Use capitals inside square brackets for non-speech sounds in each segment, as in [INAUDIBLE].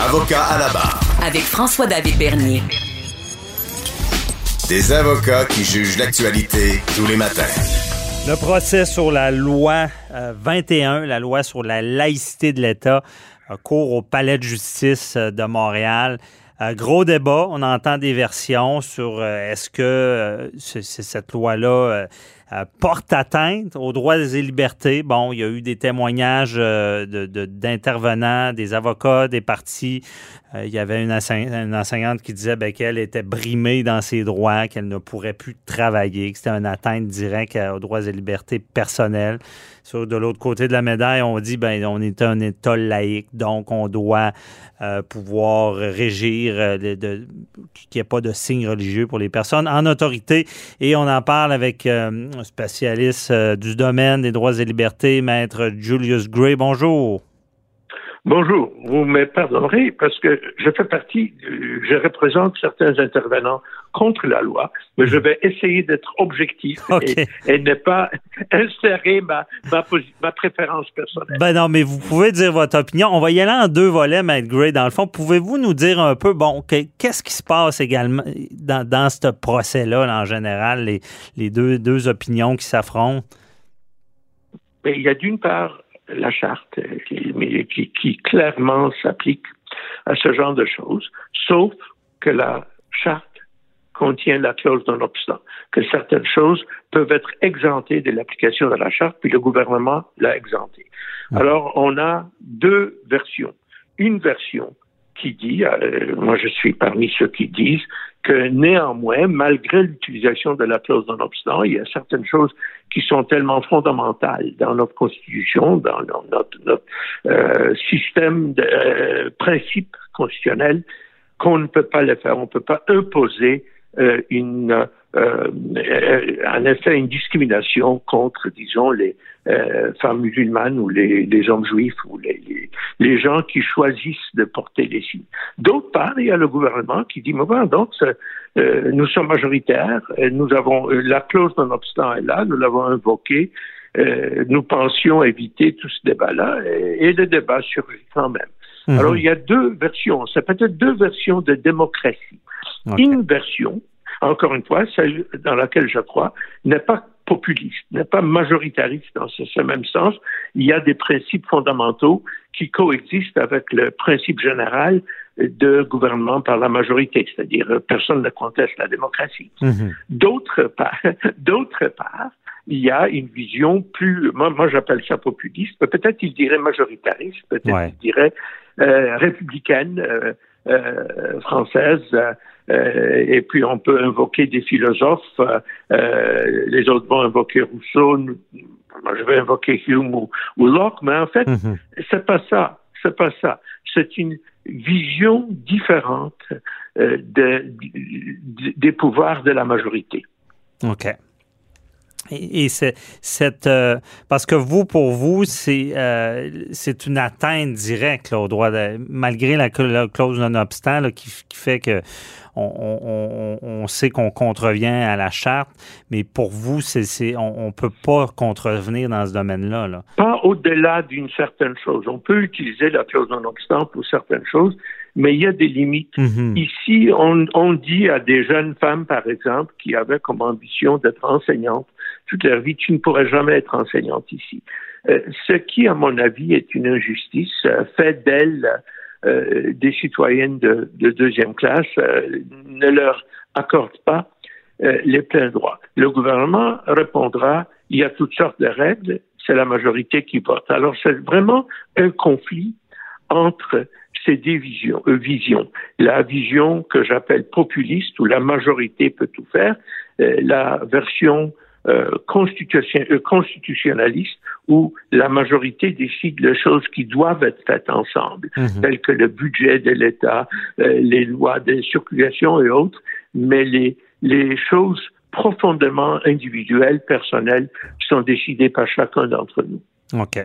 Avocat à la barre. Avec François-David Bernier. Des avocats qui jugent l'actualité tous les matins. Le procès sur la loi 21, la loi sur la laïcité de l'État, court au Palais de justice euh, de Montréal. Euh, gros débat, on entend des versions sur euh, est-ce que cette loi-là porte atteinte aux droits et libertés? Bon, il y a eu des témoignages d'intervenants, des avocats, des partis euh, il y avait une, enseignante qui disait ben, qu'elle était brimée dans ses droits, qu'elle ne pourrait plus travailler, que c'était une atteinte directe aux droits et libertés personnelles. Sur, de l'autre côté de la médaille, on dit ben on est un État laïque, donc on doit euh, pouvoir régir, euh, qu'il n'y ait pas de signe religieux pour les personnes en autorité. Et on en parle avec un spécialiste du domaine des droits et libertés, maître Julius Gray. Bonjour. Bonjour, vous me pardonnerez parce que je fais partie, je représente certains intervenants contre la loi, mais je vais essayer d'être objectif et, ne pas [LAUGHS] insérer ma, ma, préférence personnelle. Ben non, mais vous pouvez dire votre opinion. On va y aller en deux volets, Matt Gray. Dans le fond, pouvez-vous nous dire un peu, bon, qu'est-ce qui se passe également dans, dans ce procès-là, en général, les, les deux, deux opinions qui s'affrontent? Ben, il y a d'une part la charte qui, qui, qui clairement s'applique à ce genre de choses, sauf que la charte contient la clause d'un obstant, que certaines choses peuvent être exemptées de l'application de la charte, puis le gouvernement l'a exempté. Ah. Alors, on a deux versions. Une version qui dit, euh, moi je suis parmi ceux qui disent que néanmoins, malgré l'utilisation de la clause non obstant, il y a certaines choses qui sont tellement fondamentales dans notre constitution, dans, notre, notre euh, système de euh, principes constitutionnels, qu'on ne peut pas le faire. On ne peut pas imposer euh, une euh, en effet une discrimination contre, disons, les euh, femmes musulmanes ou les, les hommes juifs ou les, les, les, gens qui choisissent de porter des signes. D'autre part, il y a le gouvernement qui dit, mais voilà, donc, euh, nous sommes majoritaires, nous avons, la clause non obstant est là, nous l'avons invoquée, nous pensions éviter tout ce débat-là, et, le débat surgit quand même. Mhm. Alors, il y a deux versions, ça peut être deux versions de démocratie. Une version encore une fois, celle dans laquelle je crois, n'est pas populiste, n'est pas majoritariste dans ce, même sens. Il y a des principes fondamentaux qui coexistent avec le principe général de gouvernement par la majorité, c'est-à-dire personne ne conteste la démocratie. Mhm. D'autre part, [LAUGHS] d'autre part, il y a une vision plus, moi, moi j'appelle ça populiste, peut-être il dirait majoritariste, peut-être il dirait euh, républicaine, euh, euh, française, euh, et puis on peut invoquer des philosophes, euh, les autres vont invoquer Rousseau, moi je vais invoquer Hume ou, Locke, mais en fait, mhm. c'est pas ça, c'est pas ça. C'est une vision différente des pouvoirs de la majorité. OK. Et, c'est cette euh, parce que vous pour vous c'est euh, c'est une atteinte directe là, au droit de, malgré la, clause non obstant qui, fait que on, on, sait qu'on contrevient à la charte, mais pour vous c'est on, on peut pas contrevenir dans ce domaine-là. Là. Pas au-delà d'une certaine chose. On peut utiliser la clause non obstant pour certaines choses, mais il y a des limites. Mm-hmm. Ici, on, on dit à des jeunes femmes, par exemple, qui avaient comme ambition d'être enseignantes toute leur vie, tu ne pourrais jamais être enseignante ici. Euh, ce qui, à mon avis, est une injustice, euh, fait d'elles euh, des citoyennes de, de deuxième classe, ne leur accorde pas les pleins droits. Le gouvernement répondra, il y a toutes sortes de règles, c'est la majorité qui vote. Alors c'est vraiment un conflit entre ces deux visions, visions. La vision que j'appelle populiste, où la majorité peut tout faire, la version euh, euh, constitutionnaliste où la majorité décide les choses qui doivent être faites ensemble, mhm. telles que le budget de l'État, euh, les lois de circulation et autres, mais les, les choses profondément individuelles, personnelles, sont décidées par chacun d'entre nous. OK.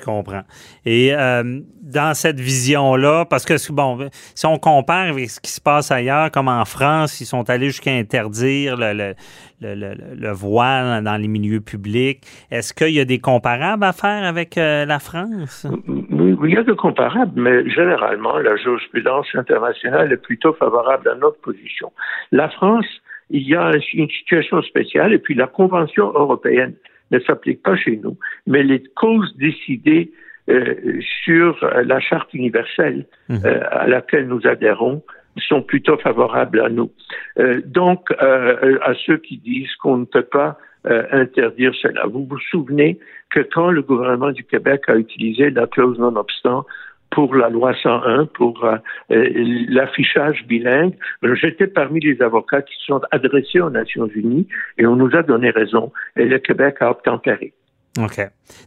Je comprends. Et euh, dans cette vision-là, parce que, bon, si on compare avec ce qui se passe ailleurs, comme en France, ils sont allés jusqu'à interdire le, le, voile dans les milieux publics, est-ce qu'il y a des comparables à faire avec euh, la France? Oui, il y a des comparables, mais généralement, la jurisprudence internationale est plutôt favorable à notre position. La France, il y a une situation spéciale, et puis la Convention européenne ne s'applique pas chez nous, mais les causes décidées euh, sur la charte universelle mhm. euh, à laquelle nous adhérons sont plutôt favorables à nous. Euh, donc, à ceux qui disent qu'on ne peut pas interdire cela, vous vous souvenez que quand le gouvernement du Québec a utilisé la clause non-obstant pour la loi 101, pour euh, euh, l'affichage bilingue. J'étais parmi les avocats qui sont adressés aux Nations Unies et on nous a donné raison et le Québec a obtempéré. OK.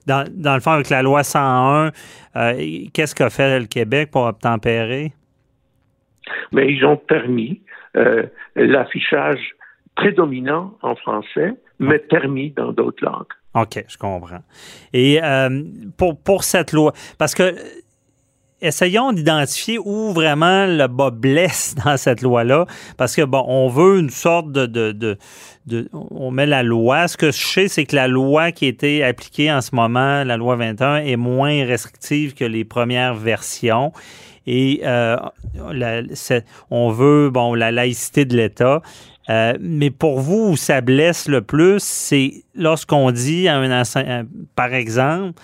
Dans, dans le fond, avec la loi 101, euh, qu'est-ce qu'a fait le Québec pour obtempérer? Mais ils ont permis l'affichage prédominant en français, mais permis dans d'autres langues. OK, je comprends. Et pour, pour cette loi, parce que essayons d'identifier où vraiment le bas blesse [LAUGHS] dans cette loi-là, parce que, bon, on veut une sorte de, de, de, On met la loi. Ce que je sais, c'est que la loi qui été appliquée en ce moment, la loi 21, est moins restrictive que les premières versions. Et euh, on veut, bon, la laïcité de l'État. Euh, mais pour vous, où ça blesse le plus, c'est lorsqu'on dit à un par exemple,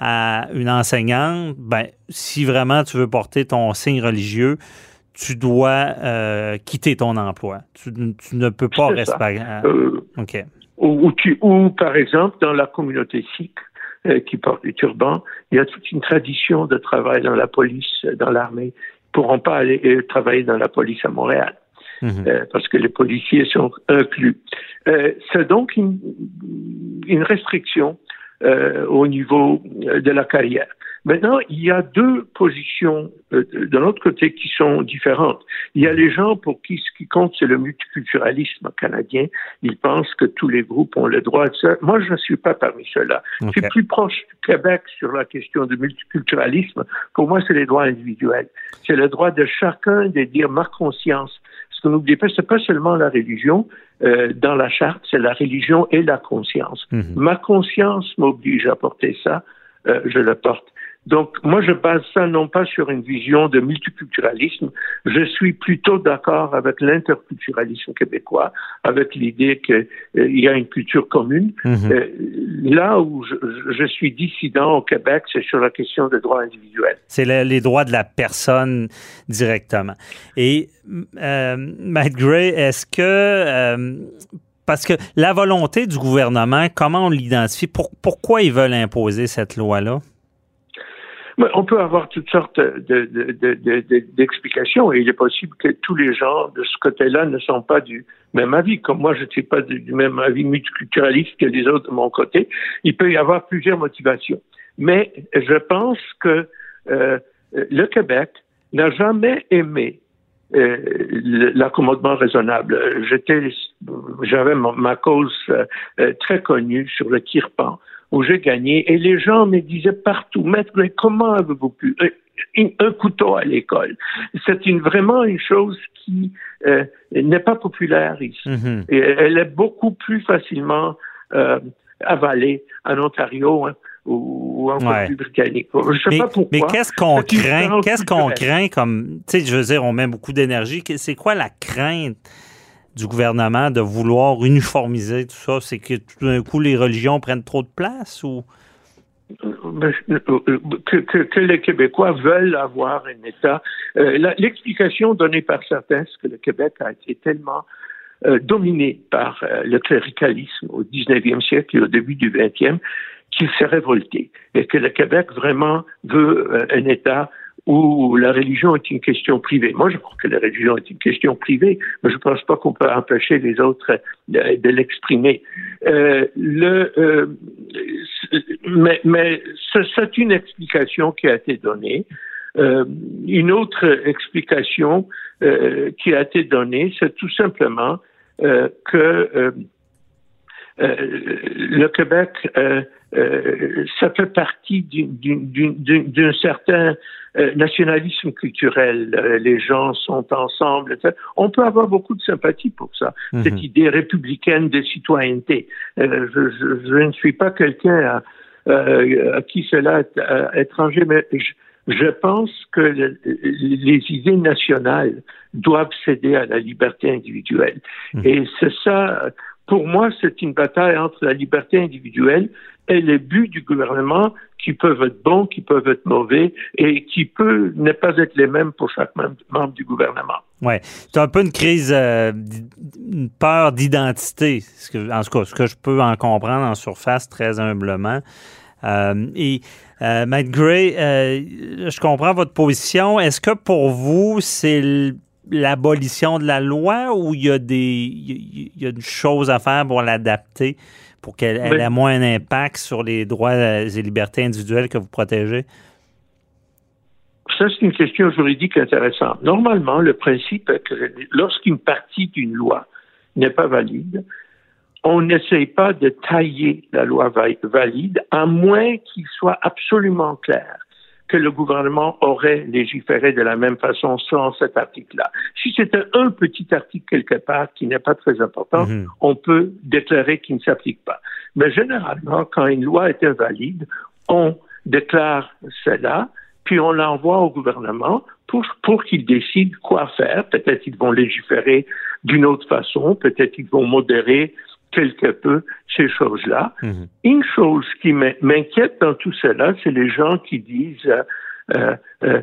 à une enseignante, ben, si vraiment tu veux porter ton signe religieux, tu dois euh, quitter ton emploi. Tu, ne peux pas rester. Euh, OK. Ou, ou, par exemple, dans la communauté sikh euh, qui porte du turban, il y a toute une tradition de travail dans la police, dans l'armée. Ils ne pourront pas aller travailler dans la police à Montréal. Mhm. parce que les policiers sont inclus. c'est donc une, une restriction euh, au niveau euh, de la carrière. Maintenant, il y a deux positions euh, de l'autre côté qui sont différentes. Il y a les gens pour qui ce qui compte, c'est le multiculturalisme canadien. Ils pensent que tous les groupes ont le droit de ça. Moi, je ne suis pas parmi ceux-là. Je suis plus proche du Québec sur la question du multiculturalisme. Pour moi, c'est les droits individuels. C'est le droit de chacun de dire ma conscience ce que n'oubliez pas, c'est pas seulement la religion. Euh, dans la charte, c'est la religion et la conscience. Mhm. Ma conscience m'oblige à porter ça, euh, je le porte. Donc, moi, je base ça non pas sur une vision de multiculturalisme, je suis plutôt d'accord avec l'interculturalisme québécois, avec l'idée qu'il euh, y a une culture commune. Mhm. Euh, là où je, suis dissident au Québec, c'est sur la question des droits individuels. C'est les droits de la personne directement. Et, euh, Matt Gray, est-ce que... Euh, parce que la volonté du gouvernement, comment on l'identifie? pourquoi ils veulent imposer cette loi-là? On peut avoir toutes sortes d'explications et il est possible que tous les gens de ce côté-là ne sont pas du même avis. Comme moi, je ne suis pas du, même avis multiculturaliste que les autres de mon côté. Il peut y avoir plusieurs motivations. Mais je pense que euh, le Québec n'a jamais aimé euh, l'accommodement raisonnable. J'avais ma, cause euh, très connue sur le Kirpan où j'ai gagné. Et les gens me disaient partout, maître, comment avez-vous pu un, couteau à l'école? C'est une, vraiment une chose qui euh, n'est pas populaire ici. Mm-hmm. Et elle est beaucoup plus facilement euh, avalée en Ontario. Hein, ou, en ouais. britannique. Je sais mais, pas pourquoi. Mais qu'est-ce qu'on craint? Qu'est-ce qu'on craint comme, tu sais, je veux dire, on met beaucoup d'énergie. C'est quoi la crainte du gouvernement de vouloir uniformiser tout ça? C'est que tout d'un coup, les religions prennent trop de place ou? Que, les Québécois veulent avoir un État. Euh, l'explication donnée par certains, c'est que le Québec a été tellement euh, dominé par euh, le cléricalisme au 19e siècle et au début du 20e qu'il s'est révolté et que le Québec vraiment veut un État où la religion est une question privée. Moi, je crois que la religion est une question privée, mais je ne pense pas qu'on peut empêcher les autres de, l'exprimer. Euh, le, euh, mais, mais c'est une explication qui a été donnée. Euh, une autre explication euh, qui a été donnée, c'est tout simplement euh, que le Québec, ça fait partie d'un certain nationalisme culturel. les gens sont ensemble. On peut avoir beaucoup de sympathie pour ça, mhm. cette idée républicaine de citoyenneté. Je, je, je, ne suis pas quelqu'un à, à, qui cela est étranger, mais je, je pense que les idées nationales doivent céder à la liberté individuelle. Mmh. Et c'est ça, pour moi, c'est une bataille entre la liberté individuelle et les buts du gouvernement qui peuvent être bons, qui peuvent être mauvais et qui peuvent ne pas être les mêmes pour chaque membre du gouvernement. Oui, c'est un peu une crise, euh, une peur d'identité, en tout cas, ce que je peux en comprendre en surface très humblement. Euh, et euh, Matt Gray, euh, je comprends votre position. Est-ce que pour vous, c'est l'abolition de la loi ou il y a des il y a une chose à faire pour l'adapter pour qu'elle ait moins d'impact sur les droits et libertés individuelles que vous protégez? Ça, c'est une question juridique intéressante. Normalement, le principe est que lorsqu'une partie d'une loi n'est pas valide, on n'essaye pas de tailler la loi valide, à moins qu'il soit absolument clair que le gouvernement aurait légiféré de la même façon sans cet article-là. Si c'était un petit article quelque part qui n'est pas très important, mhm. on peut déclarer qu'il ne s'applique pas. Mais généralement, quand une loi est invalide, on déclare cela, puis on l'envoie au gouvernement pour, pour qu'il décide quoi faire. Peut-être qu'ils vont légiférer d'une autre façon, peut-être qu'ils vont modérer quelque peu ces choses-là. Mhm. Une chose qui m'inquiète dans tout cela, c'est les gens qui disent euh, euh, euh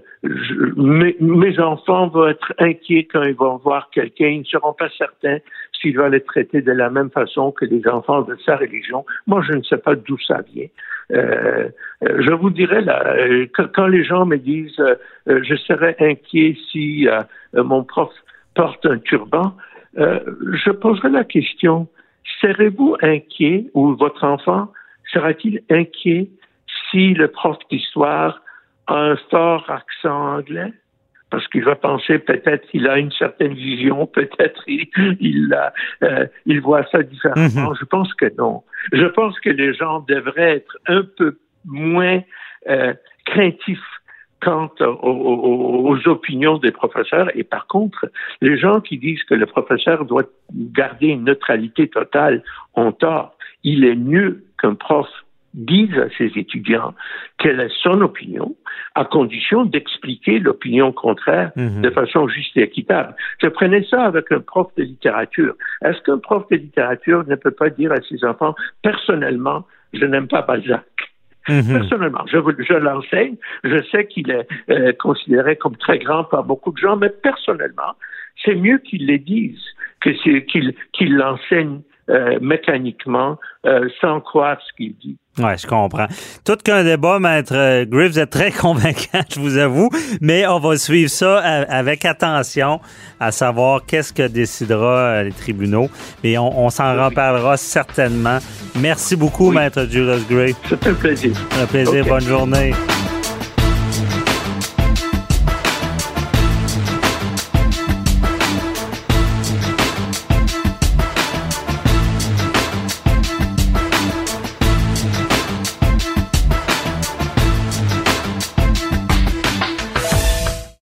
mes, enfants vont être inquiets quand ils vont voir quelqu'un, ils ne seront pas certains s'il va les traiter de la même façon que les enfants de sa religion. Moi, je ne sais pas d'où ça vient. Euh, euh je vous dirais là, quand les gens me disent je serais inquiet si mon prof porte un turban, je poserai la question serez-vous inquiet ou votre enfant sera-t-il inquiet si le prof d'histoire a un fort accent anglais? Parce qu'il va penser peut-être qu'il a une certaine vision, peut-être il, il, euh, il voit ça différemment. Mm-hmm. Je pense que non. Je pense que les gens devraient être un peu moins euh, craintifs quant aux, opinions des professeurs. Et par contre, les gens qui disent que le professeur doit garder une neutralité totale ont tort. Il est mieux qu'un prof dise à ses étudiants quelle est son opinion, à condition d'expliquer l'opinion contraire mhm. de façon juste et équitable. Je prenais ça avec un prof de littérature. Est-ce qu'un prof de littérature ne peut pas dire à ses enfants, personnellement, je n'aime pas Balzac? Mhm. Personnellement, je, je l'enseigne. Je sais qu'il est euh, considéré comme très grand par beaucoup de gens, mais personnellement, c'est mieux qu'il les dise que qu'il qu'il l'enseigne euh, mécaniquement euh, sans croire ce qu'il dit. Oui, je comprends. Tout qu'un débat, Maître Griff, vous êtes très [LAUGHS] convaincant, je vous avoue, mais on va suivre ça avec attention, à savoir qu'est-ce que décidera les tribunaux, et on, s'en reparlera certainement. Merci beaucoup, Maître Julius Gray. C'est un plaisir. Un plaisir. Bonne journée.